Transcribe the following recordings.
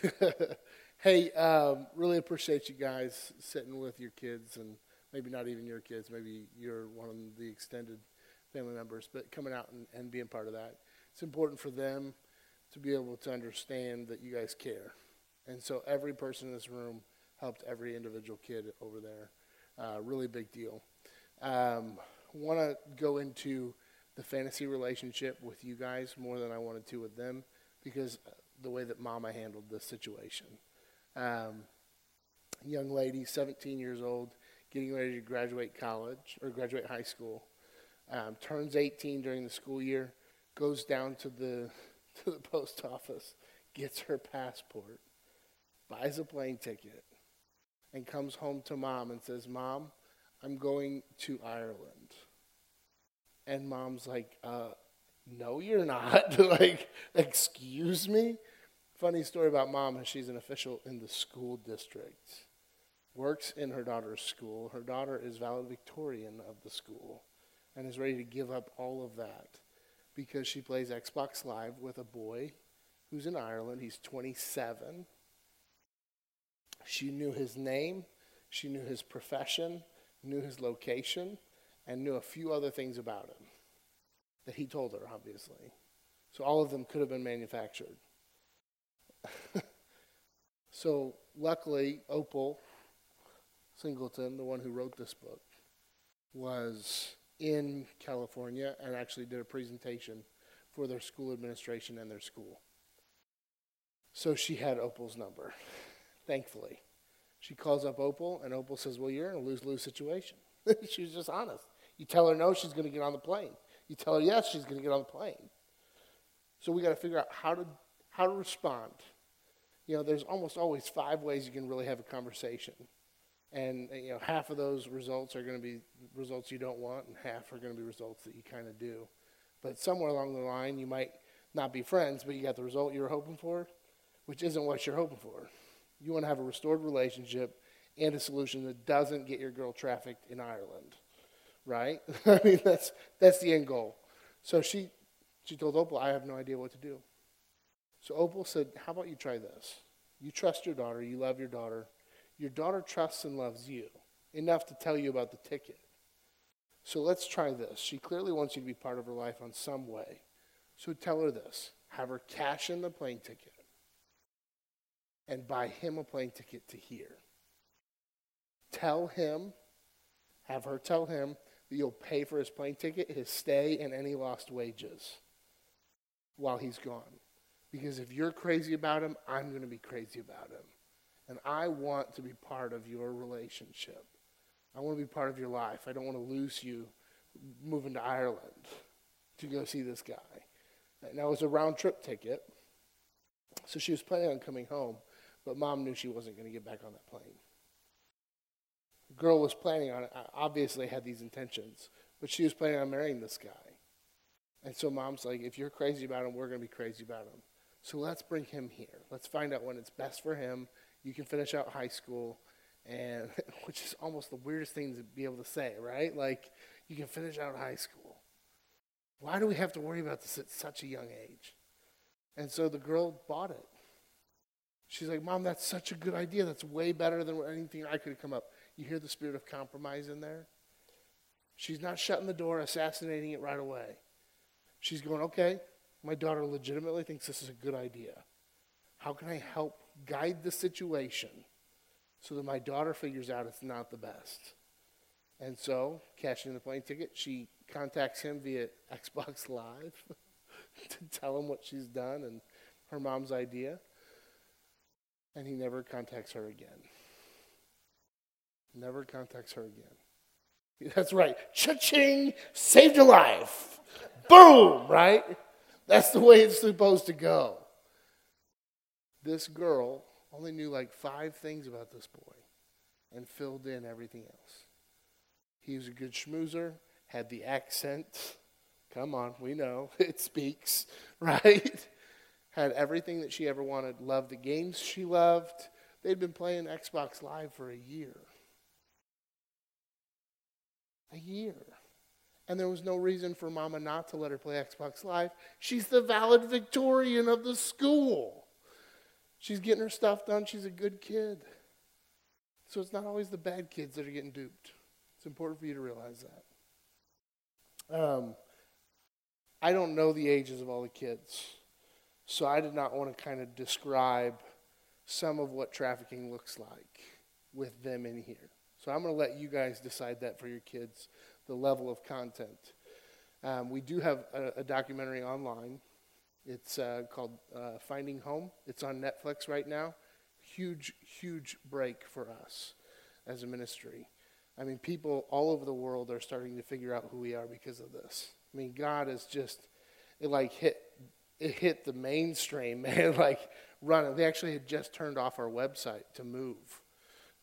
hey, um, really appreciate you guys sitting with your kids, and maybe not even your kids, maybe you're one of the extended family members, but coming out and, and being part of that. It's important for them to be able to understand that you guys care. And so every person in this room helped every individual kid over there. Uh, really big deal. Um, Want to go into the fantasy relationship with you guys more than I wanted to with them because the way that Mama handled the situation. Um, young lady, 17 years old, getting ready to graduate college or graduate high school, um, turns 18 during the school year, goes down to the to the post office, gets her passport, buys a plane ticket, and comes home to mom and says, "Mom, I'm going to Ireland." And mom's like, uh, "No, you're not." like, excuse me. Funny story about mom she's an official in the school district. Works in her daughter's school. Her daughter is valedictorian of the school and is ready to give up all of that because she plays Xbox Live with a boy who's in Ireland. He's 27. She knew his name, she knew his profession, knew his location, and knew a few other things about him that he told her, obviously. So all of them could have been manufactured. so luckily, Opal Singleton, the one who wrote this book, was in California and actually did a presentation for their school administration and their school. So she had Opal's number, thankfully. She calls up Opal, and Opal says, Well, you're in a lose lose situation. she was just honest. You tell her no, she's going to get on the plane. You tell her yes, she's going to get on the plane. So we got to figure out how to, how to respond. You know, there's almost always five ways you can really have a conversation. And you know, half of those results are going to be results you don't want, and half are going to be results that you kind of do. But somewhere along the line, you might not be friends, but you got the result you were hoping for, which isn't what you're hoping for. You want to have a restored relationship and a solution that doesn't get your girl trafficked in Ireland, right? I mean, that's that's the end goal. So she she told Opal, "I have no idea what to do." So Opal said, "How about you try this? You trust your daughter, you love your daughter." Your daughter trusts and loves you enough to tell you about the ticket. So let's try this. She clearly wants you to be part of her life on some way. So tell her this have her cash in the plane ticket and buy him a plane ticket to here. Tell him, have her tell him that you'll pay for his plane ticket, his stay, and any lost wages while he's gone. Because if you're crazy about him, I'm going to be crazy about him. And I want to be part of your relationship. I want to be part of your life. I don't want to lose you moving to Ireland to go see this guy. Now, it was a round trip ticket. So she was planning on coming home, but mom knew she wasn't going to get back on that plane. The girl was planning on it, obviously had these intentions, but she was planning on marrying this guy. And so mom's like, if you're crazy about him, we're going to be crazy about him. So let's bring him here. Let's find out when it's best for him you can finish out high school, and which is almost the weirdest thing to be able to say, right? Like, you can finish out high school. Why do we have to worry about this at such a young age? And so the girl bought it. She's like, Mom, that's such a good idea. That's way better than anything I could have come up. You hear the spirit of compromise in there? She's not shutting the door, assassinating it right away. She's going, okay, my daughter legitimately thinks this is a good idea. How can I help guide the situation so that my daughter figures out it's not the best. And so, cashing the plane ticket, she contacts him via Xbox Live to tell him what she's done and her mom's idea. And he never contacts her again. Never contacts her again. That's right. Cha-ching! Saved a life. Boom! Right? That's the way it's supposed to go this girl only knew like five things about this boy and filled in everything else. He was a good schmoozer, had the accent. Come on, we know it speaks, right? had everything that she ever wanted, loved the games she loved. They'd been playing Xbox Live for a year. A year. And there was no reason for mama not to let her play Xbox Live. She's the valedictorian of the school. She's getting her stuff done. She's a good kid. So it's not always the bad kids that are getting duped. It's important for you to realize that. Um, I don't know the ages of all the kids, so I did not want to kind of describe some of what trafficking looks like with them in here. So I'm going to let you guys decide that for your kids, the level of content. Um, we do have a, a documentary online. It's uh, called uh, Finding Home. It's on Netflix right now. Huge, huge break for us as a ministry. I mean, people all over the world are starting to figure out who we are because of this. I mean, God is just, it like hit, it hit the mainstream, man, like running. They actually had just turned off our website to move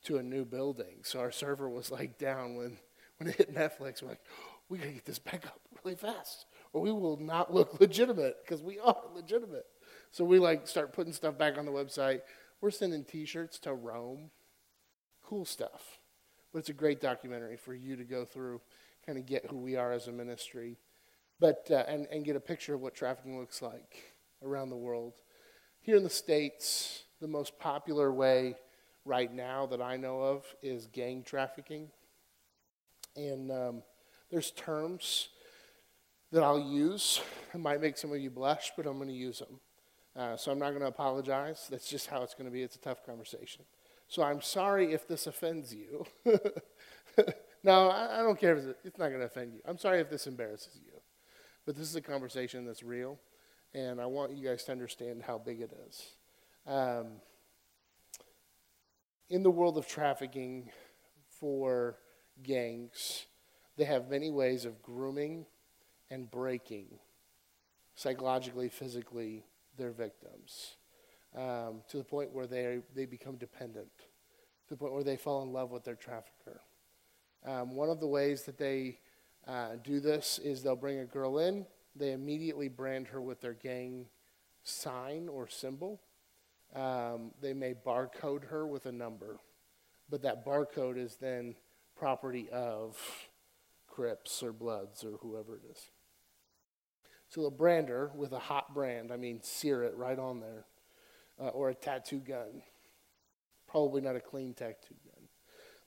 to a new building. So our server was like down when, when it hit Netflix. We're like, we got to get this back up really fast or we will not look legitimate because we are legitimate. So we like start putting stuff back on the website. We're sending T-shirts to Rome. Cool stuff. But it's a great documentary for you to go through, kind of get who we are as a ministry, but uh, and and get a picture of what trafficking looks like around the world. Here in the states, the most popular way right now that I know of is gang trafficking, and um, there's terms that I'll use. It might make some of you blush, but I'm going to use them. Uh, so I'm not going to apologize. That's just how it's going to be. It's a tough conversation. So I'm sorry if this offends you. no, I, I, don't care if it's, it's not going to offend you. I'm sorry if this embarrasses you. But this is a conversation that's real, and I want you guys to understand how big it is. Um, in the world of trafficking for gangs, they have many ways of grooming and breaking psychologically, physically their victims um, to the point where they, they become dependent, to the point where they fall in love with their trafficker. Um, one of the ways that they uh, do this is they'll bring a girl in, they immediately brand her with their gang sign or symbol. Um, they may barcode her with a number, but that barcode is then property of Crips or Bloods or whoever it is. So a brander with a hot brand, I mean, sear it right on there, uh, or a tattoo gun. Probably not a clean tattoo gun.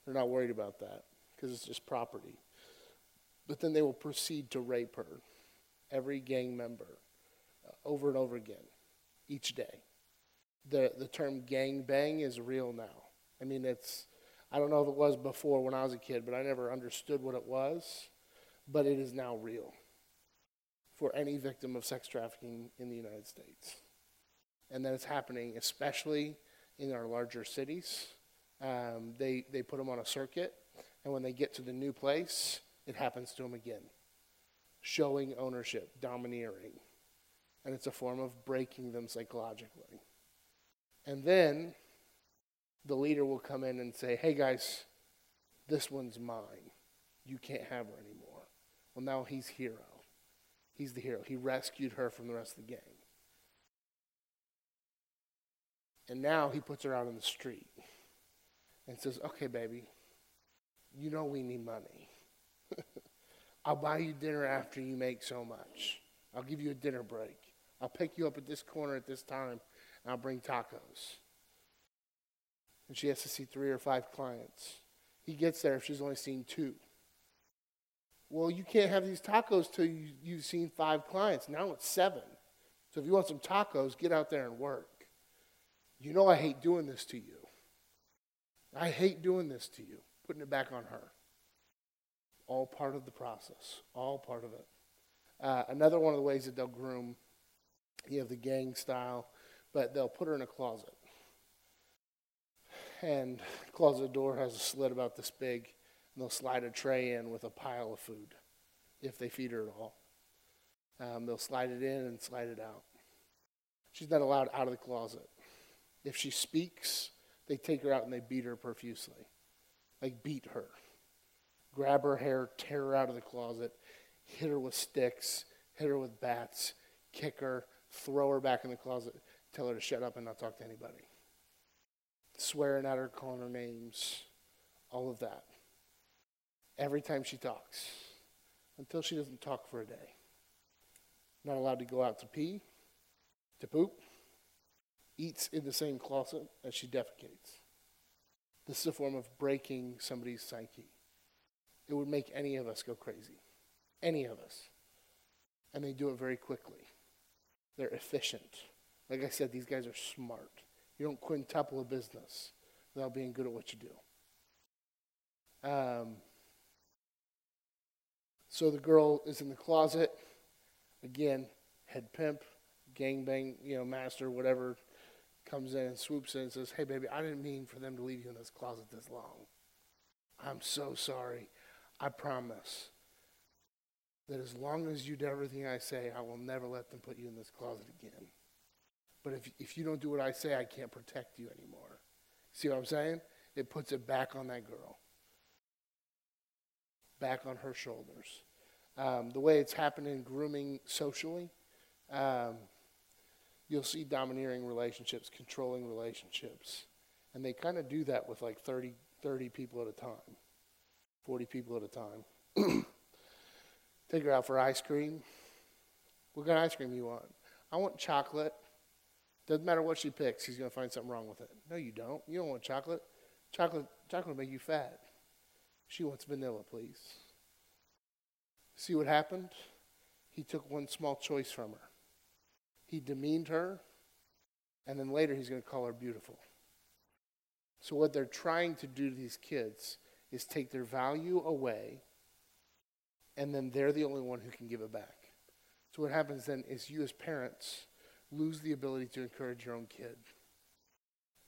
They're not worried about that because it's just property. But then they will proceed to rape her, every gang member, uh, over and over again, each day. The, the term gang bang is real now. I mean, it's, I don't know if it was before when I was a kid, but I never understood what it was. But it is now real for any victim of sex trafficking in the United States. And that is happening especially in our larger cities. Um, they, they put them on a circuit, and when they get to the new place, it happens to them again. Showing ownership, domineering. And it's a form of breaking them psychologically. And then the leader will come in and say, hey guys, this one's mine. You can't have her anymore. Well, now he's hero. He's the hero. He rescued her from the rest of the gang. And now he puts her out on the street and says, Okay, baby, you know we need money. I'll buy you dinner after you make so much. I'll give you a dinner break. I'll pick you up at this corner at this time, and I'll bring tacos. And she has to see three or five clients. He gets there if she's only seen two. Well, you can't have these tacos till you, you've seen five clients. Now it's seven. So if you want some tacos, get out there and work. You know I hate doing this to you. I hate doing this to you, putting it back on her. All part of the process, all part of it. Uh, another one of the ways that they'll groom, you have the gang style, but they'll put her in a closet. And closet door has a slit about this big and they'll slide a tray in with a pile of food if they feed her at all. Um, they'll slide it in and slide it out. She's not allowed out of the closet. If she speaks, they take her out and they beat her profusely. Like, beat her. Grab her hair, tear her out of the closet, hit her with sticks, hit her with bats, kick her, throw her back in the closet, tell her to shut up and not talk to anybody. Swearing at her, calling her names, all of that every time she talks until she doesn't talk for a day. Not allowed to go out to pee, to poop, eats in the same closet as she defecates. This is a form of breaking somebody's psyche. It would make any of us go crazy. Any of us. And they do it very quickly. They're efficient. Like I said, these guys are smart. You don't quintuple a business without being good at what you do. Um, so the girl is in the closet. Again, head pimp, gangbang, you know, master, whatever, comes in and swoops in and says, Hey, baby, I didn't mean for them to leave you in this closet this long. I'm so sorry. I promise that as long as you do everything I say, I will never let them put you in this closet again. But if, if you don't do what I say, I can't protect you anymore. See what I'm saying? It puts it back on that girl, back on her shoulders. Um, the way it's happening grooming socially, um, you'll see domineering relationships, controlling relationships. And they kind of do that with like 30, 30 people at a time, 40 people at a time. Take her out for ice cream. What kind of ice cream you want? I want chocolate. Doesn't matter what she picks, he's going to find something wrong with it. No, you don't. You don't want chocolate. Chocolate, chocolate will make you fat. She wants vanilla, please. See what happened? He took one small choice from her. He demeaned her, and then later he's going to call her beautiful. So, what they're trying to do to these kids is take their value away, and then they're the only one who can give it back. So, what happens then is you, as parents, lose the ability to encourage your own kid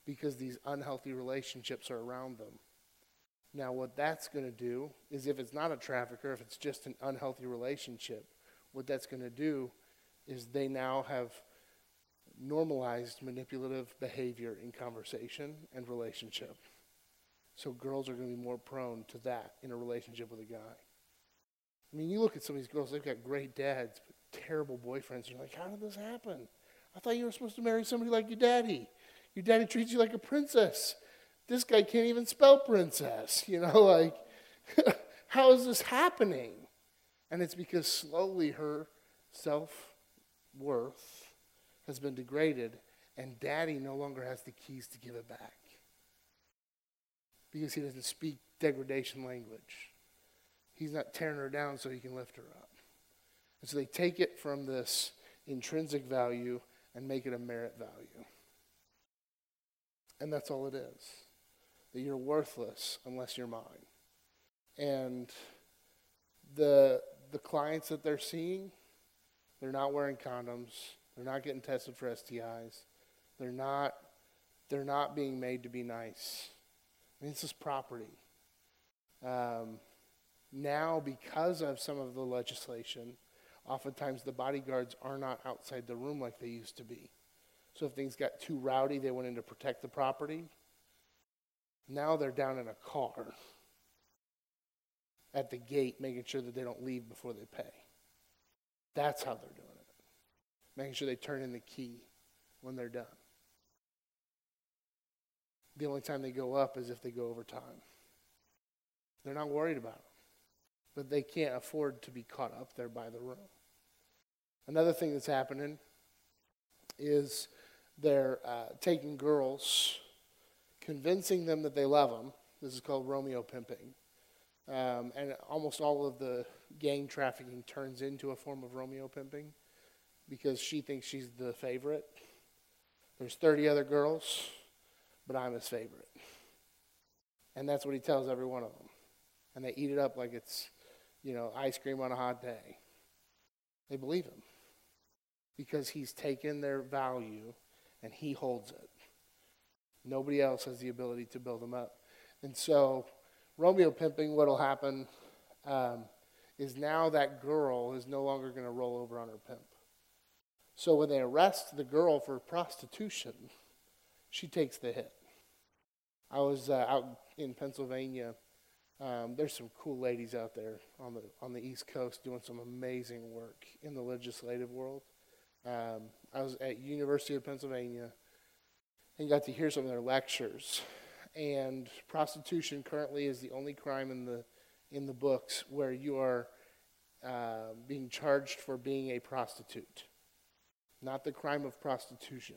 because these unhealthy relationships are around them. Now, what that's going to do is if it's not a trafficker, if it's just an unhealthy relationship, what that's going to do is they now have normalized manipulative behavior in conversation and relationship. So girls are going to be more prone to that in a relationship with a guy. I mean, you look at some of these girls, they've got great dads, but terrible boyfriends. You're like, how did this happen? I thought you were supposed to marry somebody like your daddy. Your daddy treats you like a princess this guy can't even spell princess. You know, like, how is this happening? And it's because slowly her self worth has been degraded, and daddy no longer has the keys to give it back because he doesn't speak degradation language. He's not tearing her down so he can lift her up. And so they take it from this intrinsic value and make it a merit value. And that's all it is that you're worthless unless you're mine. And the the clients that they're seeing, they're not wearing condoms. They're not getting tested for STIs. They're not they're not being made to be nice. I mean, this is property. Um, now, because of some of the legislation, oftentimes the bodyguards are not outside the room like they used to be. So if things got too rowdy, they went in to protect the property. Now they're down in a car at the gate, making sure that they don't leave before they pay. That's how they're doing it. Making sure they turn in the key when they're done. The only time they go up is if they go over time. They're not worried about it. But they can't afford to be caught up there by the room. Another thing that's happening is they're uh, taking girls convincing them that they love them. This is called Romeo pimping. Um, and almost all of the gang trafficking turns into a form of Romeo pimping because she thinks she's the favorite. There's 30 other girls, but I'm his favorite. And that's what he tells every one of them. And they eat it up like it's, you know, ice cream on a hot day. They believe him because he's taken their value and he holds it. Nobody else has the ability to build them up. And so, Romeo pimping, what will happen um, is now that girl is no longer going to roll over on her pimp. So, when they arrest the girl for prostitution, she takes the hit. I was uh, out in Pennsylvania. Um, there's some cool ladies out there on the on the East Coast doing some amazing work in the legislative world. Um, I was at University of Pennsylvania and got to hear some of their lectures. And prostitution currently is the only crime in the in the books where you are uh, being charged for being a prostitute, not the crime of prostitution.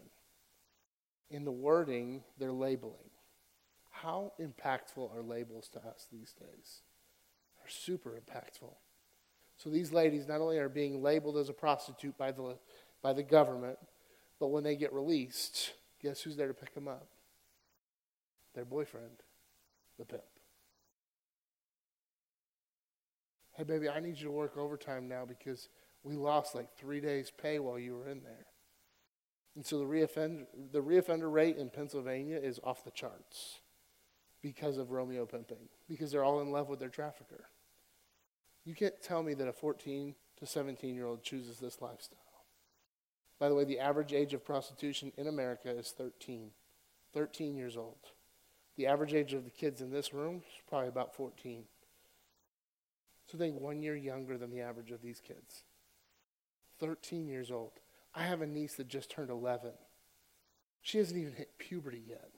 in the wording, they're labeling. How impactful are labels to us these days? They're super impactful. So these ladies not only are being labeled as a prostitute by the, by the government, but when they get released, guess who's there to pick them up? Their boyfriend, the pimp. Hey, baby, I need you to work overtime now because we lost like three days' pay while you were in there. And so the reoffender, the reoffender rate in Pennsylvania is off the charts because of Romeo pimping, because they're all in love with their trafficker. You can't tell me that a 14 to 17 year old chooses this lifestyle. By the way, the average age of prostitution in America is 13. 13 years old. The average age of the kids in this room is probably about 14. So they're one year younger than the average of these kids. 13 years old. I have a niece that just turned 11. She hasn't even hit puberty yet.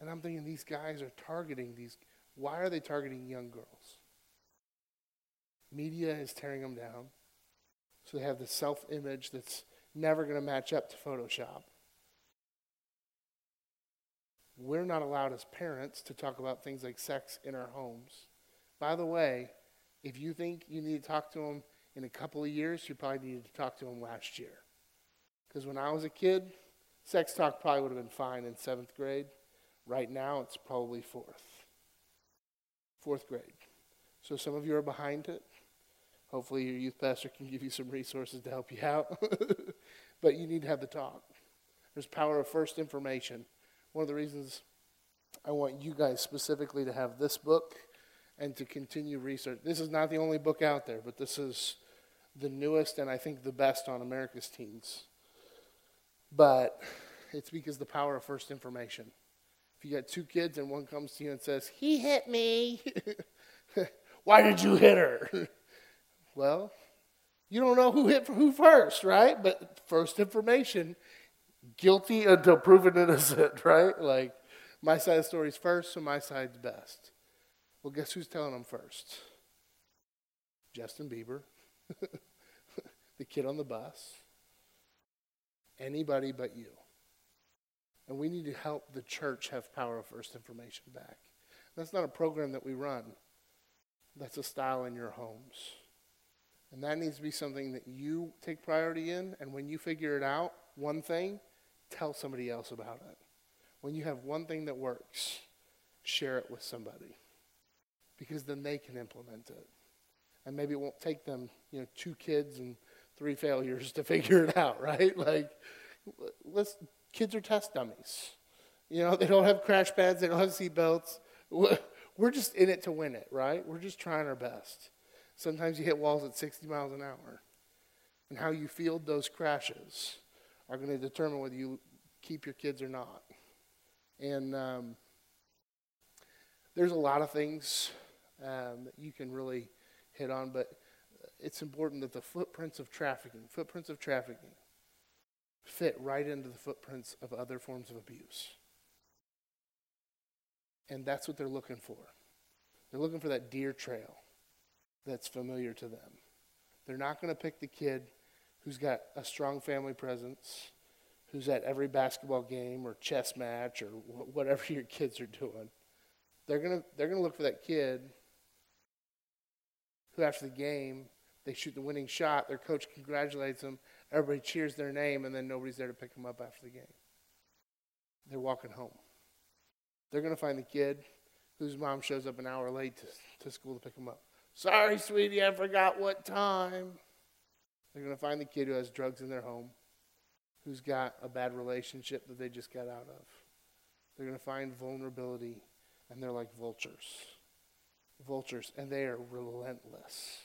And I'm thinking these guys are targeting these. Why are they targeting young girls? Media is tearing them down. So they have this self image that's never going to match up to Photoshop. We're not allowed as parents to talk about things like sex in our homes. By the way, if you think you need to talk to them in a couple of years, you probably needed to talk to them last year. Because when I was a kid, sex talk probably would have been fine in seventh grade. Right now, it's probably fourth. Fourth grade. So some of you are behind it. Hopefully, your youth pastor can give you some resources to help you out. but you need to have the talk. There's power of first information. One of the reasons I want you guys specifically to have this book and to continue research. This is not the only book out there, but this is the newest and I think the best on America's teens. But it's because the power of first information. If you got two kids and one comes to you and says, He hit me. Why did you hit her? well, you don't know who hit who first, right? But first information, guilty until proven innocent, right? Like, my side of the story's first, so my side's best. Well, guess who's telling them first? Justin Bieber, the kid on the bus, anybody but you. And we need to help the church have power of first information back. That's not a program that we run, that's a style in your homes. And that needs to be something that you take priority in. And when you figure it out, one thing, tell somebody else about it. When you have one thing that works, share it with somebody because then they can implement it. And maybe it won't take them, you know, two kids and three failures to figure it out, right? Like, let's Kids are test dummies. You know, they don't have crash pads, they don't have seatbelts. We're just in it to win it, right? We're just trying our best. Sometimes you hit walls at 60 miles an hour. And how you field those crashes are going to determine whether you keep your kids or not. And um, there's a lot of things um, that you can really hit on, but it's important that the footprints of trafficking, footprints of trafficking, fit right into the footprints of other forms of abuse. And that's what they're looking for. They're looking for that deer trail that's familiar to them. They're not going to pick the kid who's got a strong family presence, who's at every basketball game or chess match or whatever your kids are doing. They're going to they're going to look for that kid who after the game they shoot the winning shot, their coach congratulates them, Everybody cheers their name, and then nobody's there to pick them up after the game. They're walking home. They're going to find the kid whose mom shows up an hour late to, to school to pick them up. Sorry, sweetie, I forgot what time. They're going to find the kid who has drugs in their home, who's got a bad relationship that they just got out of. They're going to find vulnerability, and they're like vultures. Vultures, and they are relentless.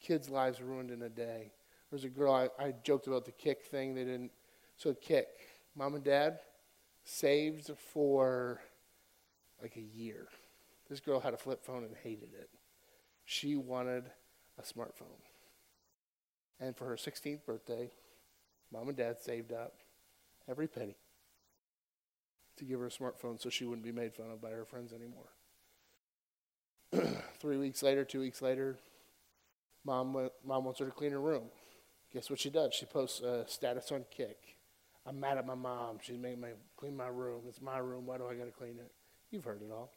Kids' lives ruined in a day there's a girl, I, I joked about the Kik thing. They didn't. So, Kik. mom and dad saved for like a year. This girl had a flip phone and hated it. She wanted a smartphone. And for her 16th birthday, mom and dad saved up every penny to give her a smartphone so she wouldn't be made fun of by her friends anymore. Three weeks later, two weeks later, mom, went, mom wants her to clean her room. Guess what she does? She posts a status on Kik. I'm mad at my mom. She's making me clean my room. It's my room. Why do I got to clean it? You've heard it all.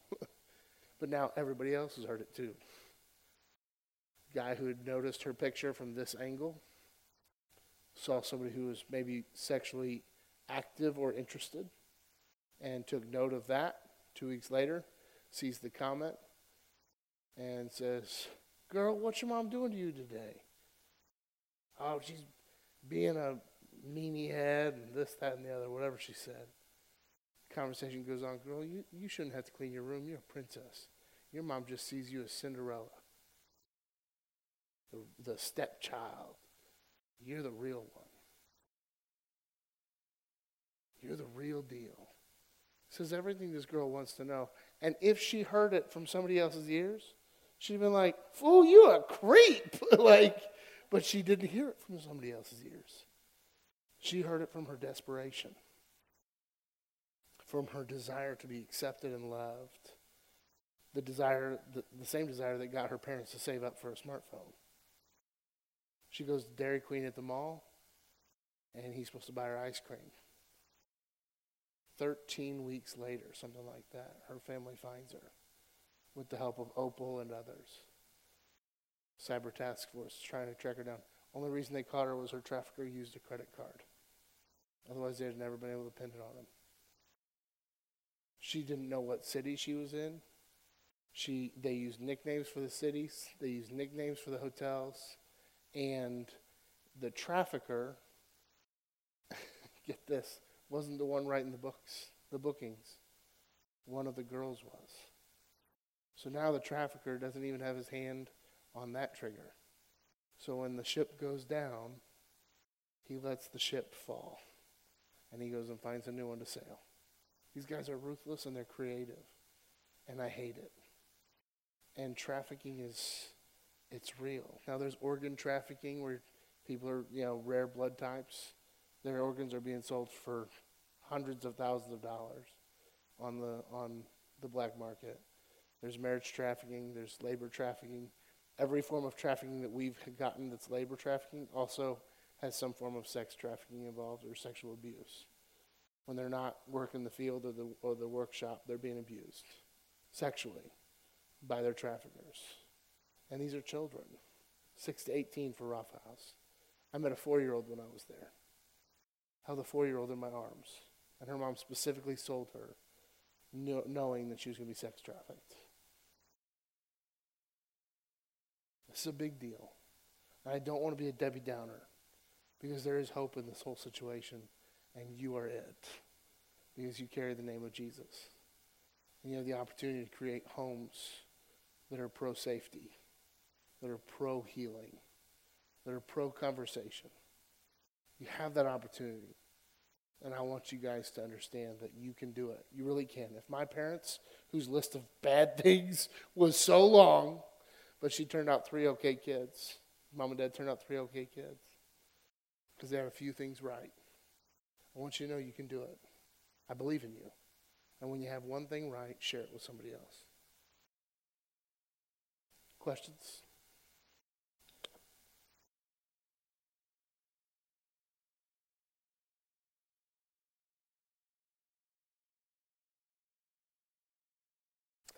but now everybody else has heard it too. Guy who had noticed her picture from this angle saw somebody who was maybe sexually active or interested and took note of that. Two weeks later, sees the comment and says, Girl, what's your mom doing to you today? Oh, she's being a meanie head and this, that, and the other, whatever she said. Conversation goes on, Girl, you, you shouldn't have to clean your room. You're a princess. Your mom just sees you as Cinderella, the, the stepchild. You're the real one. You're the real deal. Says everything this girl wants to know. And if she heard it from somebody else's ears, she'd been like, Fool, you a creep. like, but she didn't hear it from somebody else's ears. She heard it from her desperation, from her desire to be accepted and loved. The desire, the, the same desire that got her parents to save up for a smartphone. She goes to Dairy Queen at the mall, and he's supposed to buy her ice cream. 13 weeks later, something like that, her family finds her with the help of Opal and others. Cyber Task Force trying to track her down. Only reason they caught her was her trafficker used a credit card. Otherwise, they'd never been able to pin it on him. She didn't know what city she was in. She, they used nicknames for the cities. They used nicknames for the hotels. And the trafficker, get this, wasn't the one writing the books, the bookings. One of the girls was. So now the trafficker doesn't even have his hand on that trigger. So when the ship goes down, he lets the ship fall. And he goes and finds a new one to sail. These guys are ruthless and they're creative. And I hate it. And trafficking is it's real. Now there's organ trafficking where people are, you know, rare blood types. Their organs are being sold for hundreds of thousands of dollars on the on the black market. There's marriage trafficking, there's labor trafficking. Every form of trafficking that we've gotten that's labor trafficking also has some form of sex trafficking involved or sexual abuse. When they're not working the field or the, or the workshop, they're being abused sexually by their traffickers. And these are children, 6 to 18 for Rough House. I met a four year old when I was there. Held a four year old in my arms. And her mom specifically sold her, knowing that she was going to be sex trafficked. This is a big deal. And I don't want to be a Debbie Downer because there is hope in this whole situation, and you are it because you carry the name of Jesus. And you have the opportunity to create homes that are pro safety that are pro healing, that are pro conversation. You have that opportunity. And I want you guys to understand that you can do it. You really can. If my parents, whose list of bad things was so long, but she turned out three okay kids, mom and dad turned out three okay kids, because they have a few things right. I want you to know you can do it. I believe in you. And when you have one thing right, share it with somebody else. Questions?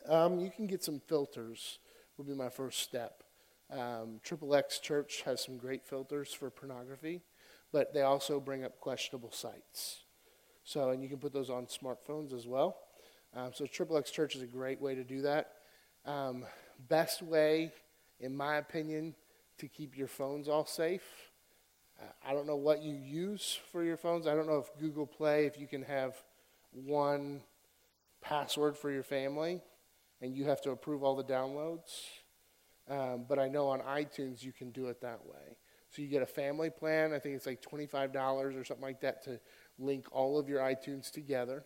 Um, you can get some filters, would be my first step. Um, Triple X Church has some great filters for pornography, but they also bring up questionable sites. So, and you can put those on smartphones as well. Um, so, Triple X Church is a great way to do that. Um, best way, in my opinion, to keep your phones all safe. Uh, I don't know what you use for your phones. I don't know if Google Play, if you can have one password for your family and you have to approve all the downloads. Um, but I know on iTunes you can do it that way. So you get a family plan. I think it's like $25 or something like that to link all of your iTunes together.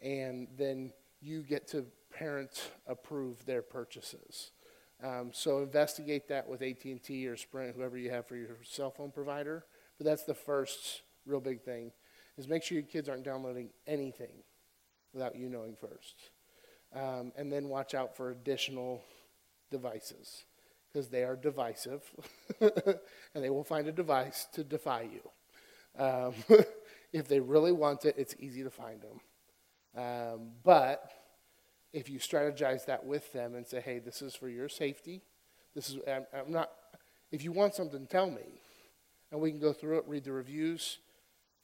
And then you get to parent approve their purchases. Um, so investigate that with AT&T or Sprint, whoever you have for your cell phone provider. But that's the first real big thing is make sure your kids aren't downloading anything without you knowing first. Um, and then watch out for additional devices because they are divisive, and they will find a device to defy you. Um, if they really want it, it's easy to find them. Um, but if you strategize that with them and say, hey, this is for your safety, this is, I'm, I'm not, if you want something, tell me. And we can go through it, read the reviews,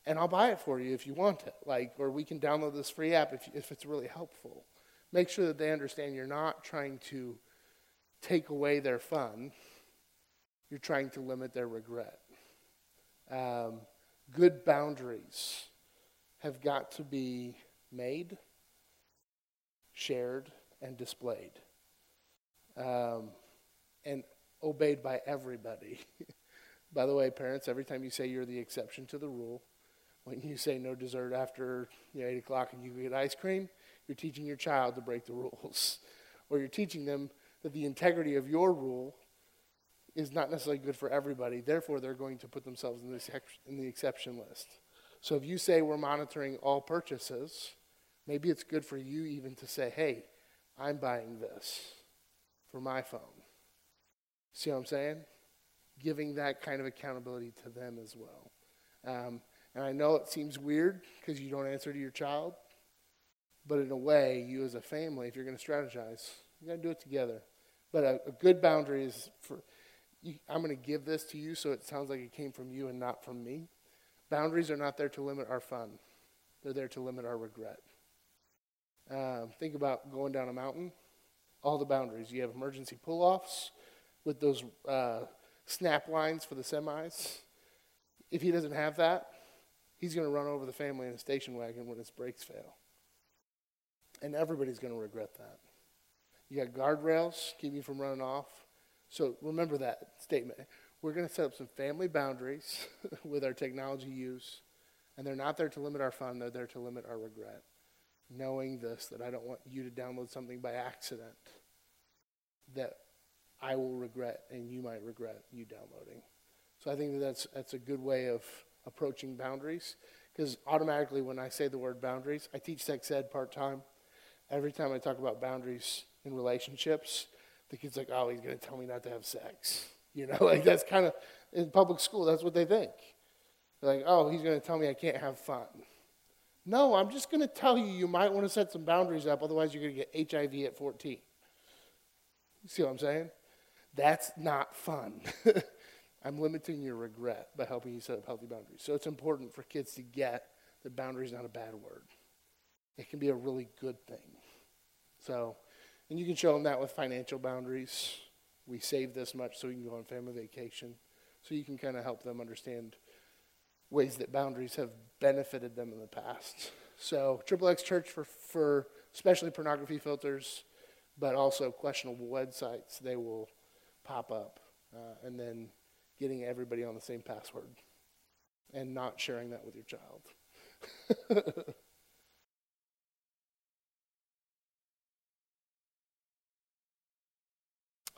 and I'll buy it for you if you want it. Like, or we can download this free app if, if it's really helpful. Make sure that they understand you're not trying to take away their fun, you're trying to limit their regret. Um, good boundaries have got to be made, shared, and displayed, um, and obeyed by everybody. by the way, parents, every time you say you're the exception to the rule, when you say no dessert after you know, 8 o'clock and you get ice cream, you're teaching your child to break the rules. Or you're teaching them that the integrity of your rule is not necessarily good for everybody. Therefore, they're going to put themselves in the, in the exception list. So if you say we're monitoring all purchases, maybe it's good for you even to say, hey, I'm buying this for my phone. See what I'm saying? Giving that kind of accountability to them as well. Um, and I know it seems weird because you don't answer to your child, but in a way, you as a family, if you're going to strategize, you got to do it together. But a, a good boundary is for, you, I'm going to give this to you so it sounds like it came from you and not from me. Boundaries are not there to limit our fun, they're there to limit our regret. Um, think about going down a mountain, all the boundaries. You have emergency pull offs with those uh, snap lines for the semis. If he doesn't have that, he's going to run over the family in a station wagon when his brakes fail. And everybody's going to regret that. You got guardrails, keep you from running off. So remember that statement. We're going to set up some family boundaries with our technology use, and they're not there to limit our fun, they're there to limit our regret. Knowing this, that I don't want you to download something by accident that I will regret and you might regret you downloading. So I think that that's, that's a good way of approaching boundaries because automatically when I say the word boundaries, I teach sex ed part time. Every time I talk about boundaries, in relationships, the kid's like, oh, he's going to tell me not to have sex. You know, like that's kind of, in public school, that's what they think. They're like, oh, he's going to tell me I can't have fun. No, I'm just going to tell you you might want to set some boundaries up, otherwise you're going to get HIV at 14. You see what I'm saying? That's not fun. I'm limiting your regret by helping you set up healthy boundaries. So it's important for kids to get that boundary is not a bad word. It can be a really good thing. So and you can show them that with financial boundaries. We save this much so we can go on family vacation. So you can kind of help them understand ways that boundaries have benefited them in the past. So Triple X Church for, for especially pornography filters, but also questionable websites, they will pop up. Uh, and then getting everybody on the same password and not sharing that with your child.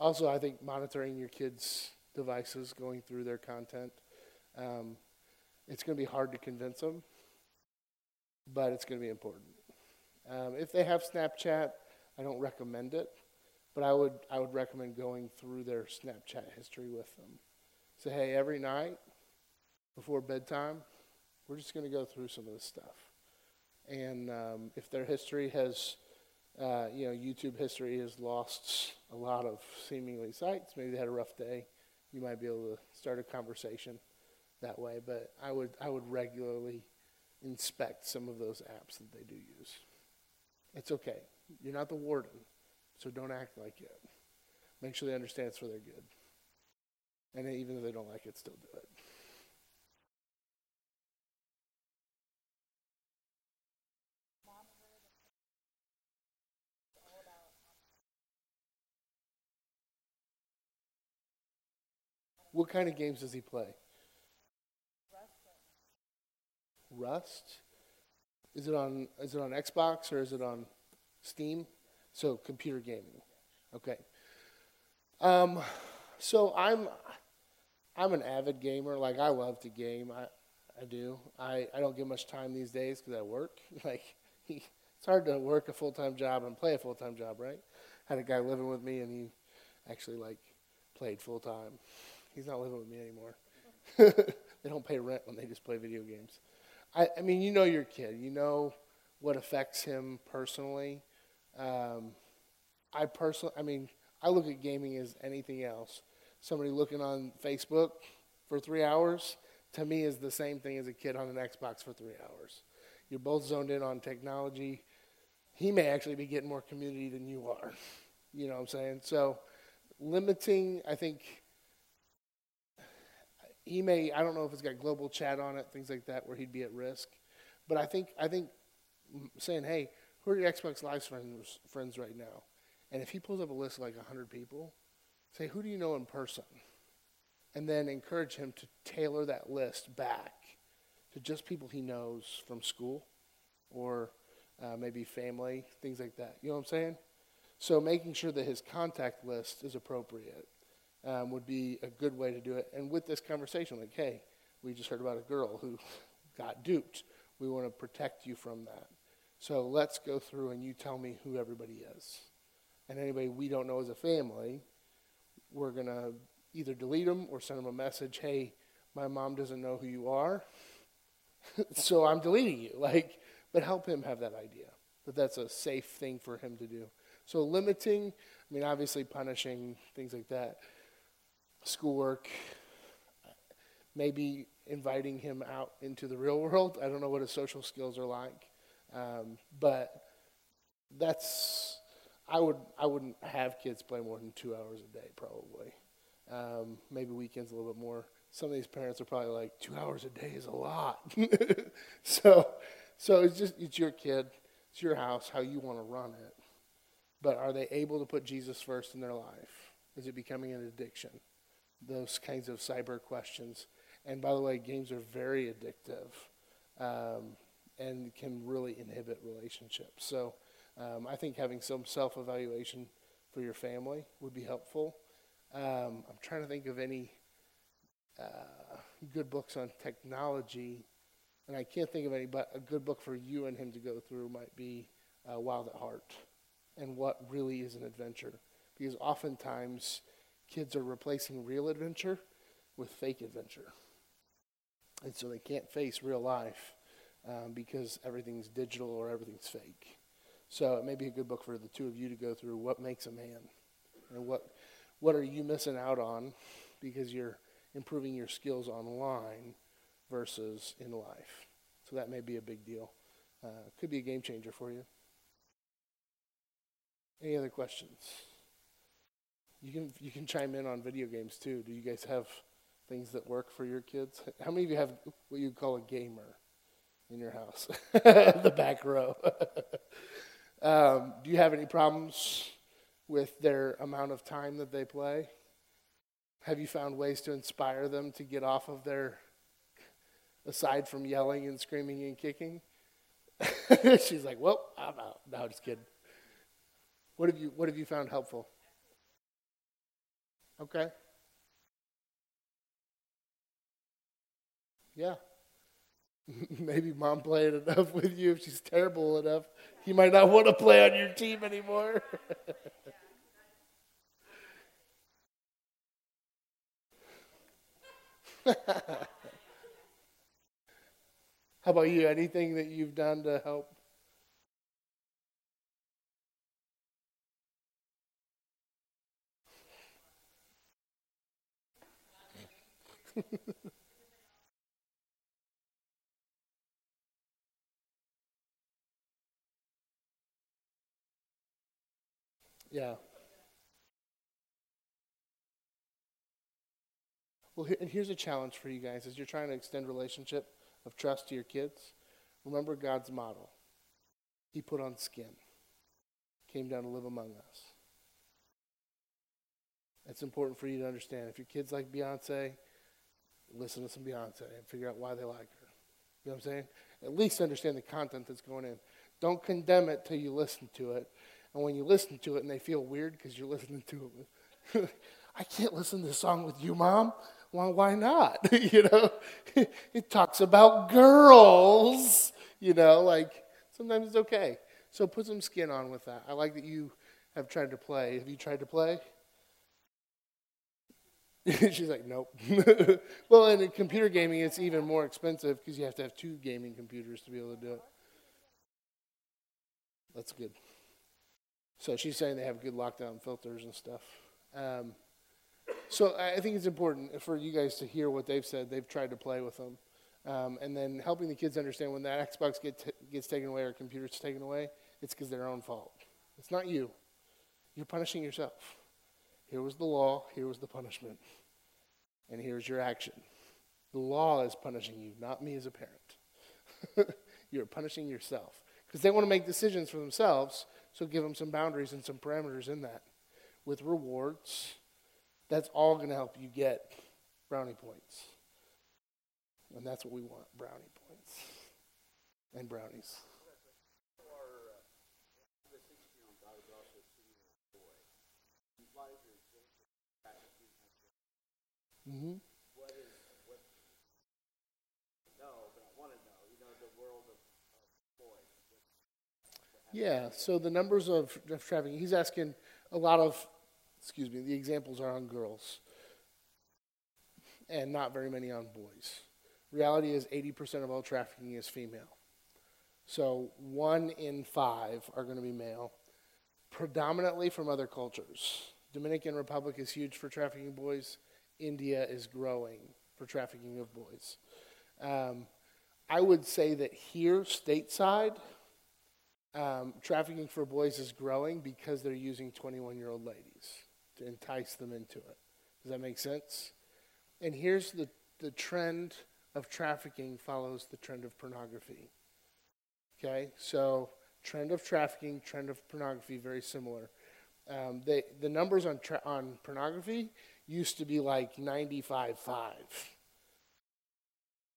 Also, I think monitoring your kids' devices, going through their content, um, it's going to be hard to convince them, but it's going to be important. Um, if they have Snapchat, I don't recommend it, but I would I would recommend going through their Snapchat history with them. Say, hey, every night before bedtime, we're just going to go through some of this stuff, and um, if their history has uh, you know, YouTube history has lost a lot of seemingly sites. Maybe they had a rough day. You might be able to start a conversation that way. But I would, I would regularly inspect some of those apps that they do use. It's okay. You're not the warden, so don't act like it. Make sure they understand it's for their good. And even if they don't like it, still do it. What kind of games does he play? Rust. Is it on is it on Xbox or is it on Steam? So computer gaming. Okay. Um, so I'm I'm an avid gamer. Like I love to game. I I do. I, I don't get much time these days because I work. Like it's hard to work a full time job and play a full time job, right? I had a guy living with me and he actually like played full time. He's not living with me anymore. they don't pay rent when they just play video games. I, I mean, you know your kid. You know what affects him personally. Um, I personally, I mean, I look at gaming as anything else. Somebody looking on Facebook for three hours, to me, is the same thing as a kid on an Xbox for three hours. You're both zoned in on technology. He may actually be getting more community than you are. You know what I'm saying? So, limiting, I think, he may, I don't know if it's got global chat on it, things like that, where he'd be at risk. But I think, I think saying, hey, who are your Xbox Live friends, friends right now? And if he pulls up a list of like 100 people, say, who do you know in person? And then encourage him to tailor that list back to just people he knows from school or uh, maybe family, things like that. You know what I'm saying? So making sure that his contact list is appropriate um, would be a good way to do it. And with this conversation, like, hey, we just heard about a girl who got duped. We want to protect you from that. So let's go through and you tell me who everybody is. And anybody we don't know as a family, we're going to either delete them or send them a message hey, my mom doesn't know who you are, so I'm deleting you. Like, but help him have that idea that that's a safe thing for him to do. So limiting, I mean, obviously punishing, things like that schoolwork, maybe inviting him out into the real world. I don't know what his social skills are like, um, but that's I would I wouldn't have kids play more than two hours a day probably. Um, maybe weekends a little bit more. Some of these parents are probably like two hours a day is a lot. so so it's just it's your kid, it's your house, how you want to run it. But are they able to put Jesus first in their life? Is it becoming an addiction? Those kinds of cyber questions. And by the way, games are very addictive um, and can really inhibit relationships. So um, I think having some self evaluation for your family would be helpful. Um, I'm trying to think of any uh, good books on technology, and I can't think of any, but a good book for you and him to go through might be uh, Wild at Heart and what really is an adventure. Because oftentimes, kids are replacing real adventure with fake adventure. And so they can't face real life um, because everything's digital or everything's fake. So it may be a good book for the two of you to go through what makes a man and what, what are you missing out on because you're improving your skills online versus in life. So that may be a big deal. Uh, could be a game changer for you. Any other questions? You can you can chime in on video games too. Do you guys have things that work for your kids? How many of you have what you call a gamer in your house? the back row. um, do you have any problems with their amount of time that they play? Have you found ways to inspire them to get off of their, aside from yelling and screaming and kicking? She's like, well, I'm out. No, just kidding. What have you What have you found helpful? Okay. Yeah. Maybe mom played enough with you. If she's terrible enough, you might not want to play on your team anymore. How about you? Anything that you've done to help yeah. Well, and here's a challenge for you guys as you're trying to extend relationship of trust to your kids. Remember God's model. He put on skin, came down to live among us. It's important for you to understand. If your kids like Beyonce, listen to some Beyonce and figure out why they like her. You know what I'm saying? At least understand the content that's going in. Don't condemn it till you listen to it. And when you listen to it and they feel weird because you're listening to it, I can't listen to this song with you, Mom. Well, why not? you know, it talks about girls. You know, like sometimes it's okay. So put some skin on with that. I like that you have tried to play. Have you tried to play? She's like, nope. well, and in computer gaming, it's even more expensive because you have to have two gaming computers to be able to do it. That's good. So she's saying they have good lockdown filters and stuff. Um, so I think it's important for you guys to hear what they've said. They've tried to play with them. Um, and then helping the kids understand when that Xbox get t- gets taken away or computer's taken away, it's because their own fault. It's not you. You're punishing yourself. Here was the law, here was the punishment, and here's your action. The law is punishing you, not me as a parent. You're punishing yourself because they want to make decisions for themselves, so give them some boundaries and some parameters in that with rewards. That's all going to help you get brownie points. And that's what we want brownie points and brownies. Mm-hmm. What is what? No, but I want to know. You know, the world of, of boys. Yeah. So the numbers of, of trafficking. He's asking a lot of. Excuse me. The examples are on girls, and not very many on boys. Reality is 80% of all trafficking is female. So one in five are going to be male, predominantly from other cultures. Dominican Republic is huge for trafficking boys. India is growing for trafficking of boys. Um, I would say that here, stateside, um, trafficking for boys is growing because they're using 21 year old ladies to entice them into it. Does that make sense? And here's the, the trend of trafficking follows the trend of pornography. Okay, so trend of trafficking, trend of pornography, very similar. Um, they, the numbers on, tra- on pornography used to be like 95 5.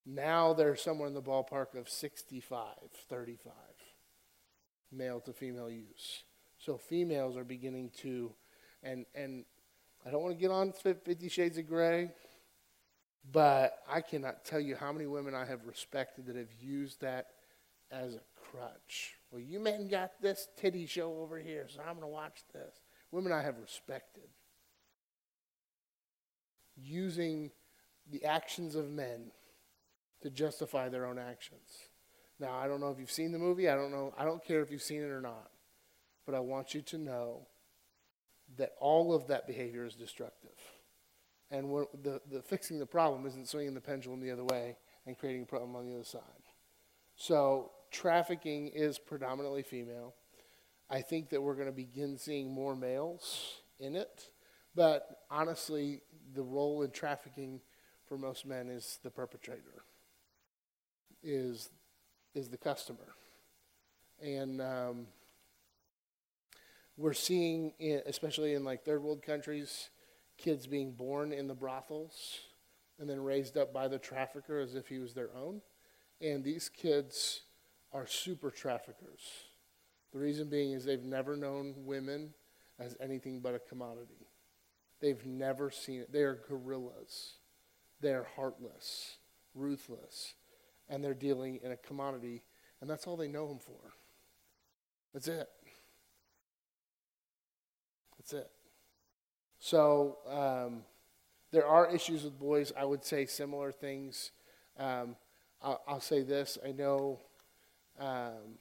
Now they're somewhere in the ballpark of 65 35, male to female use. So females are beginning to, and, and I don't want to get on Fifty Shades of Grey, but I cannot tell you how many women I have respected that have used that as a crutch. Well, you men got this titty show over here, so I'm going to watch this. Women I have respected using the actions of men to justify their own actions. Now, I don't know if you've seen the movie. I don't know. I don't care if you've seen it or not. But I want you to know that all of that behavior is destructive. And the, the fixing the problem isn't swinging the pendulum the other way and creating a problem on the other side. So trafficking is predominantly female. I think that we're going to begin seeing more males in it. But honestly, the role in trafficking for most men is the perpetrator, is, is the customer. And um, we're seeing, in, especially in like third world countries, kids being born in the brothels and then raised up by the trafficker as if he was their own. And these kids are super traffickers. The reason being is they've never known women as anything but a commodity. They've never seen it. They are gorillas. They are heartless, ruthless, and they're dealing in a commodity, and that's all they know them for. That's it. That's it. So um, there are issues with boys. I would say similar things. Um, I'll, I'll, say this: I know um,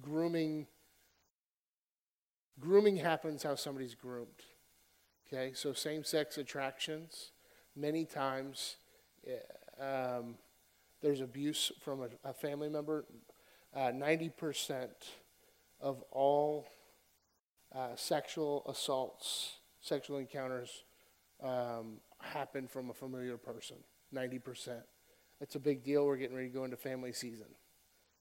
grooming. Grooming happens how somebody's groomed. Okay, so same-sex attractions. Many times, eh, um, there's abuse from a, a family member. Uh, ninety percent of all uh, sexual assaults sexual encounters um, happen from a familiar person. 90%. It's a big deal. We're getting ready to go into family season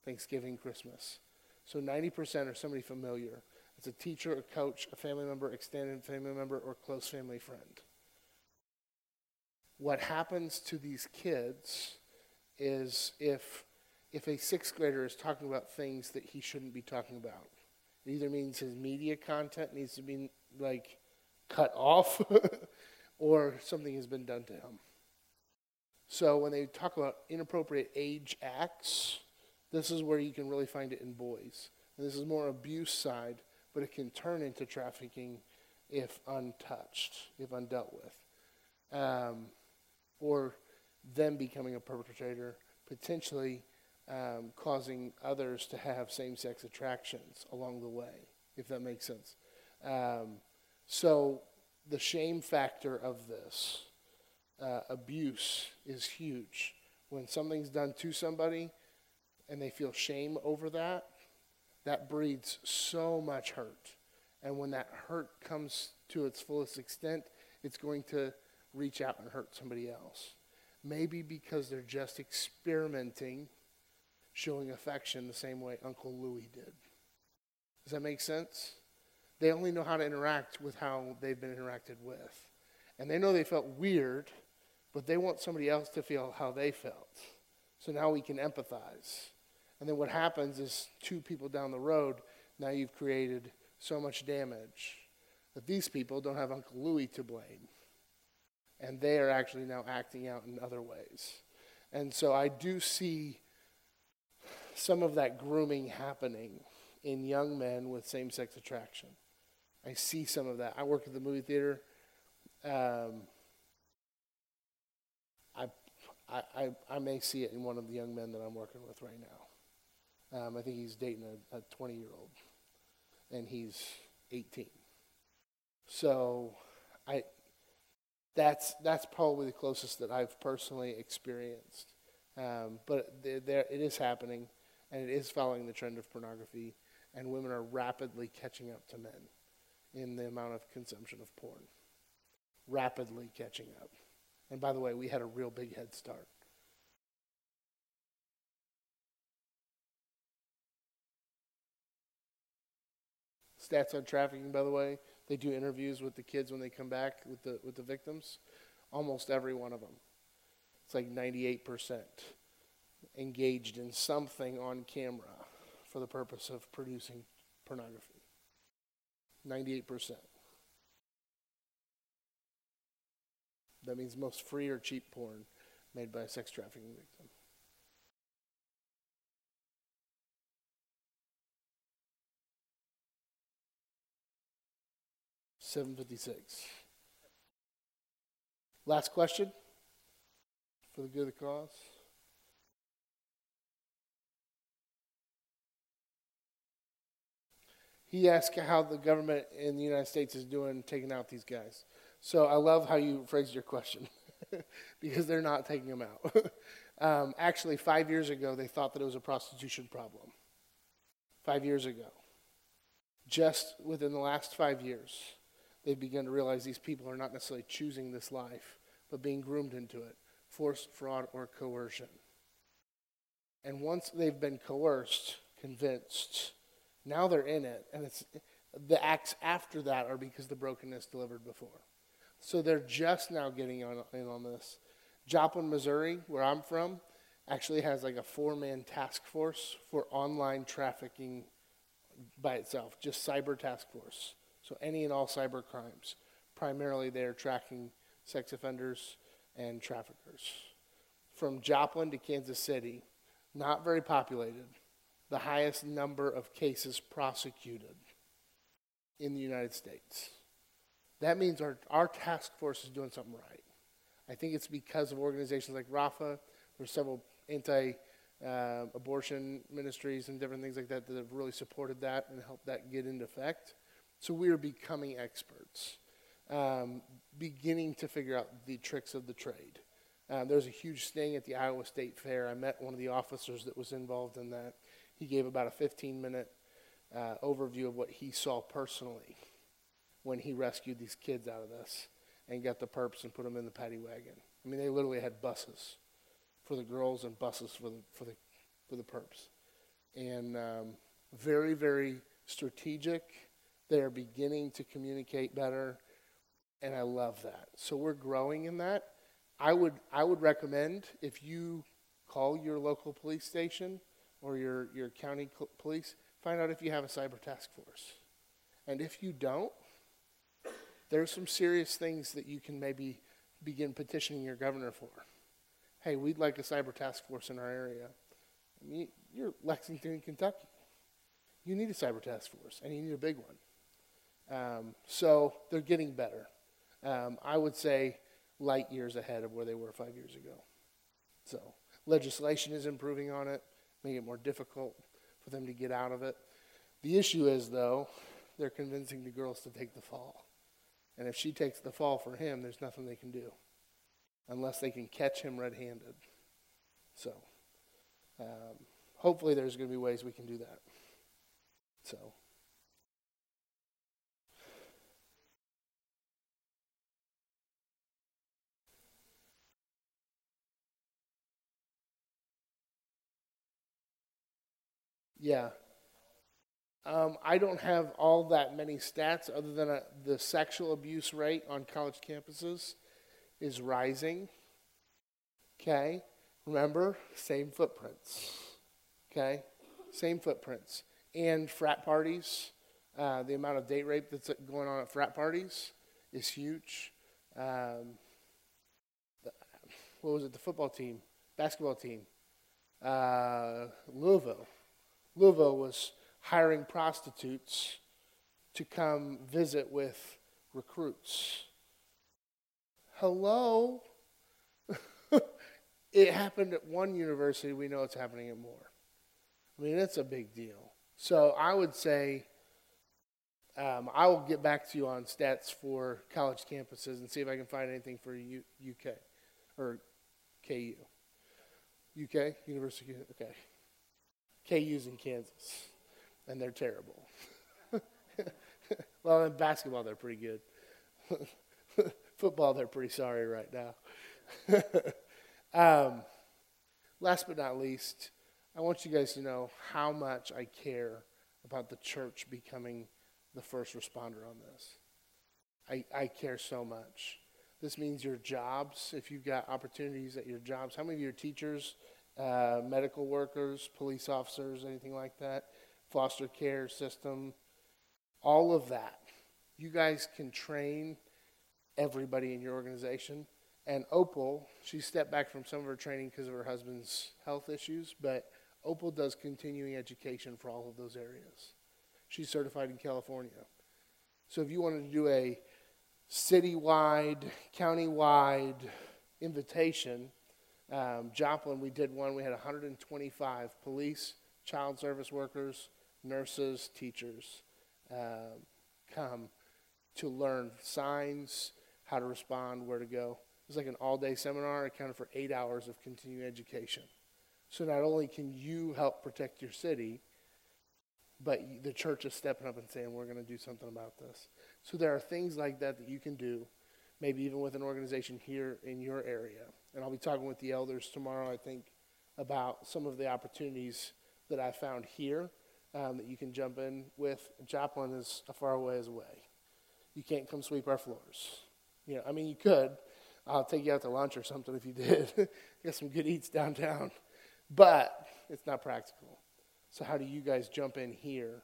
Thanksgiving, Christmas. So 90% are somebody familiar. It's a teacher, a coach, a family member, extended family member, or close family friend. What happens to these kids is if, if a sixth grader is talking about things that he shouldn't be talking about, it either means his media content needs to be like cut off or something has been done to him. So when they talk about inappropriate age acts, this is where you can really find it in boys. And this is more abuse side, but it can turn into trafficking if untouched, if undealt with. um, or them becoming a perpetrator, potentially um, causing others to have same sex attractions along the way, if that makes sense. Um, so, the shame factor of this uh, abuse is huge. When something's done to somebody and they feel shame over that, that breeds so much hurt. And when that hurt comes to its fullest extent, it's going to reach out and hurt somebody else. Maybe because they're just experimenting, showing affection the same way Uncle Louis did. Does that make sense? They only know how to interact with how they've been interacted with. And they know they felt weird, but they want somebody else to feel how they felt. So now we can empathize. And then what happens is two people down the road, now you've created so much damage that these people don't have Uncle Louis to blame. And they are actually now acting out in other ways. And so I do see some of that grooming happening in young men with same sex attraction. I see some of that. I work at the movie theater. Um, I, I, I, may see it in one of the young men that I'm working with right now. Um, I think he's dating a 20 year old, and he's 18. So, I that's that's probably the closest that I've personally experienced. Um, but there, there, it is happening, and it is following the trend of pornography, and women are rapidly catching up to men in the amount of consumption of porn. Rapidly catching up. And by the way, we had a real big head start. Stats on trafficking, by the way, they do interviews with the kids when they come back with the with the victims. Almost every one of them. It's like 98% engaged in something on camera for the purpose of producing pornography. 98%. That means most free or cheap porn made by a sex trafficking victim. Seven fifty six. Last question for the good of the cause. he asked how the government in the United States is doing taking out these guys. So I love how you phrased your question because they're not taking them out. um, actually, five years ago, they thought that it was a prostitution problem. Five years ago. Just within the last five years, they've begun to realize these people are not necessarily choosing this life, but being groomed into it force, fraud, or coercion. And once they've been coerced, convinced, now they're in it, and it's the acts after that are because the brokenness delivered before. So they're just now getting on, in on this. Joplin, Missouri, where I'm from, actually has like a four man task force for online trafficking by itself, just cyber task force. So any and all cyber crimes. Primarily, they're tracking sex offenders and traffickers. From Joplin to Kansas City, not very populated, the highest number of cases prosecuted in the United States. That means our, our task force is doing something right. I think it's because of organizations like RAFA. There's several anti uh, abortion ministries and different things like that that have really supported that and helped that get into effect. So we are becoming experts, um, beginning to figure out the tricks of the trade. Uh, there was a huge sting at the Iowa State Fair. I met one of the officers that was involved in that. He gave about a 15 minute uh, overview of what he saw personally when he rescued these kids out of this and got the perps and put them in the paddy wagon. I mean, they literally had buses for the girls and buses for the for the for the perps, and um, very very strategic. They are beginning to communicate better, and I love that. So we're growing in that. I would I would recommend if you call your local police station or your, your county cl- police, find out if you have a cyber task force. And if you don't, there's some serious things that you can maybe begin petitioning your governor for. Hey, we'd like a cyber task force in our area. I mean, you're Lexington, Kentucky. You need a cyber task force, and you need a big one. Um, so they're getting better. Um, I would say light years ahead of where they were five years ago. So legislation is improving on it, making it more difficult for them to get out of it. The issue is, though, they're convincing the girls to take the fall. And if she takes the fall for him, there's nothing they can do unless they can catch him red handed. So, um, hopefully, there's going to be ways we can do that. So, yeah. Um, I don't have all that many stats other than a, the sexual abuse rate on college campuses is rising. Okay? Remember, same footprints. Okay? Same footprints. And frat parties, uh, the amount of date rape that's going on at frat parties is huge. Um, the, what was it? The football team, basketball team, uh, Louisville. Louisville was hiring prostitutes to come visit with recruits. Hello? it happened at one university. We know it's happening at more. I mean, it's a big deal. So I would say um, I will get back to you on stats for college campuses and see if I can find anything for U- UK or KU. UK, University, okay. KU's in Kansas and they're terrible. well, in basketball, they're pretty good. Football, they're pretty sorry right now. um, last but not least, I want you guys to know how much I care about the church becoming the first responder on this. I, I care so much. This means your jobs, if you've got opportunities at your jobs. How many of your teachers, uh, medical workers, police officers, anything like that? foster care system, all of that. You guys can train everybody in your organization. And Opal, she stepped back from some of her training because of her husband's health issues, but Opal does continuing education for all of those areas. She's certified in California. So if you wanted to do a citywide, countywide invitation, um, Joplin, we did one. We had 125 police, child service workers, nurses, teachers uh, come to learn signs, how to respond, where to go. It was like an all day seminar, accounted for eight hours of continuing education. So not only can you help protect your city, but the church is stepping up and saying, we're going to do something about this. So there are things like that that you can do, maybe even with an organization here in your area. And I'll be talking with the elders tomorrow, I think, about some of the opportunities that I found here um, that you can jump in with. Joplin is a far ways away. You can't come sweep our floors. You know, I mean, you could. I'll take you out to lunch or something if you did. Get some good eats downtown. But it's not practical. So, how do you guys jump in here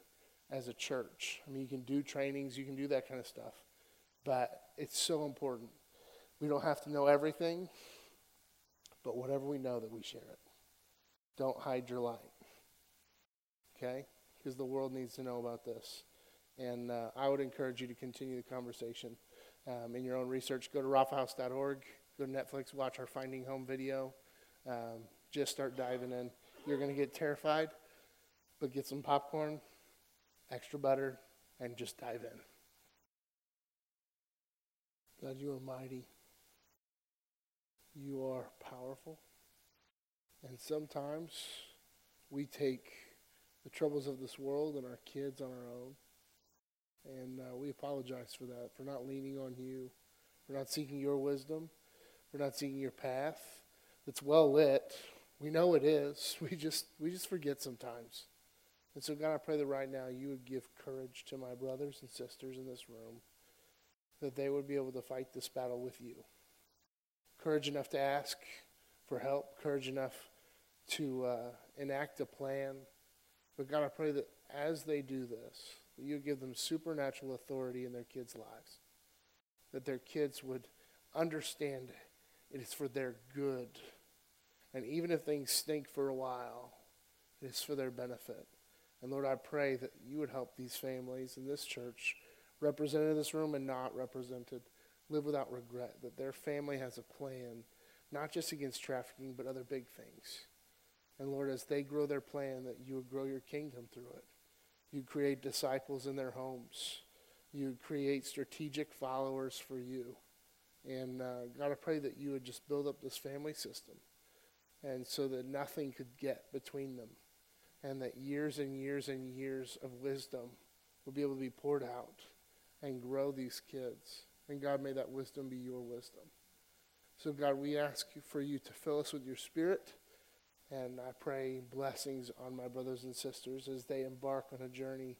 as a church? I mean, you can do trainings, you can do that kind of stuff. But it's so important. We don't have to know everything, but whatever we know, that we share it. Don't hide your light. Okay? because the world needs to know about this. And uh, I would encourage you to continue the conversation um, in your own research. Go to rafahouse.org, go to Netflix, watch our Finding Home video. Um, just start diving in. You're going to get terrified, but get some popcorn, extra butter, and just dive in. God, you are mighty. You are powerful. And sometimes we take the troubles of this world and our kids on our own. And uh, we apologize for that, for not leaning on you, for not seeking your wisdom, for not seeking your path that's well lit. We know it is. We just we just forget sometimes. And so God, I pray that right now you would give courage to my brothers and sisters in this room that they would be able to fight this battle with you. Courage enough to ask for help, courage enough to uh, enact a plan but God, I pray that as they do this, you give them supernatural authority in their kids' lives. That their kids would understand it is for their good. And even if things stink for a while, it is for their benefit. And Lord, I pray that you would help these families in this church, represented in this room and not represented, live without regret, that their family has a plan, not just against trafficking, but other big things. And Lord, as they grow their plan, that you would grow your kingdom through it. You create disciples in their homes. You create strategic followers for you. And uh, God, I pray that you would just build up this family system, and so that nothing could get between them, and that years and years and years of wisdom will be able to be poured out and grow these kids. And God, may that wisdom be your wisdom. So, God, we ask you for you to fill us with your spirit. And I pray blessings on my brothers and sisters as they embark on a journey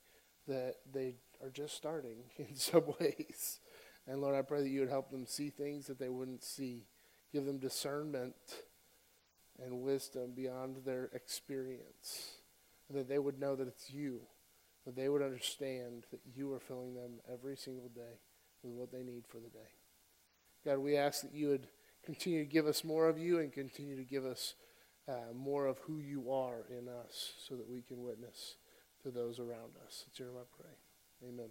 that they are just starting in some ways. And Lord, I pray that you would help them see things that they wouldn't see. Give them discernment and wisdom beyond their experience. And that they would know that it's you. That they would understand that you are filling them every single day with what they need for the day. God, we ask that you would continue to give us more of you and continue to give us uh, more of who you are in us so that we can witness to those around us. It's your name I pray. Amen.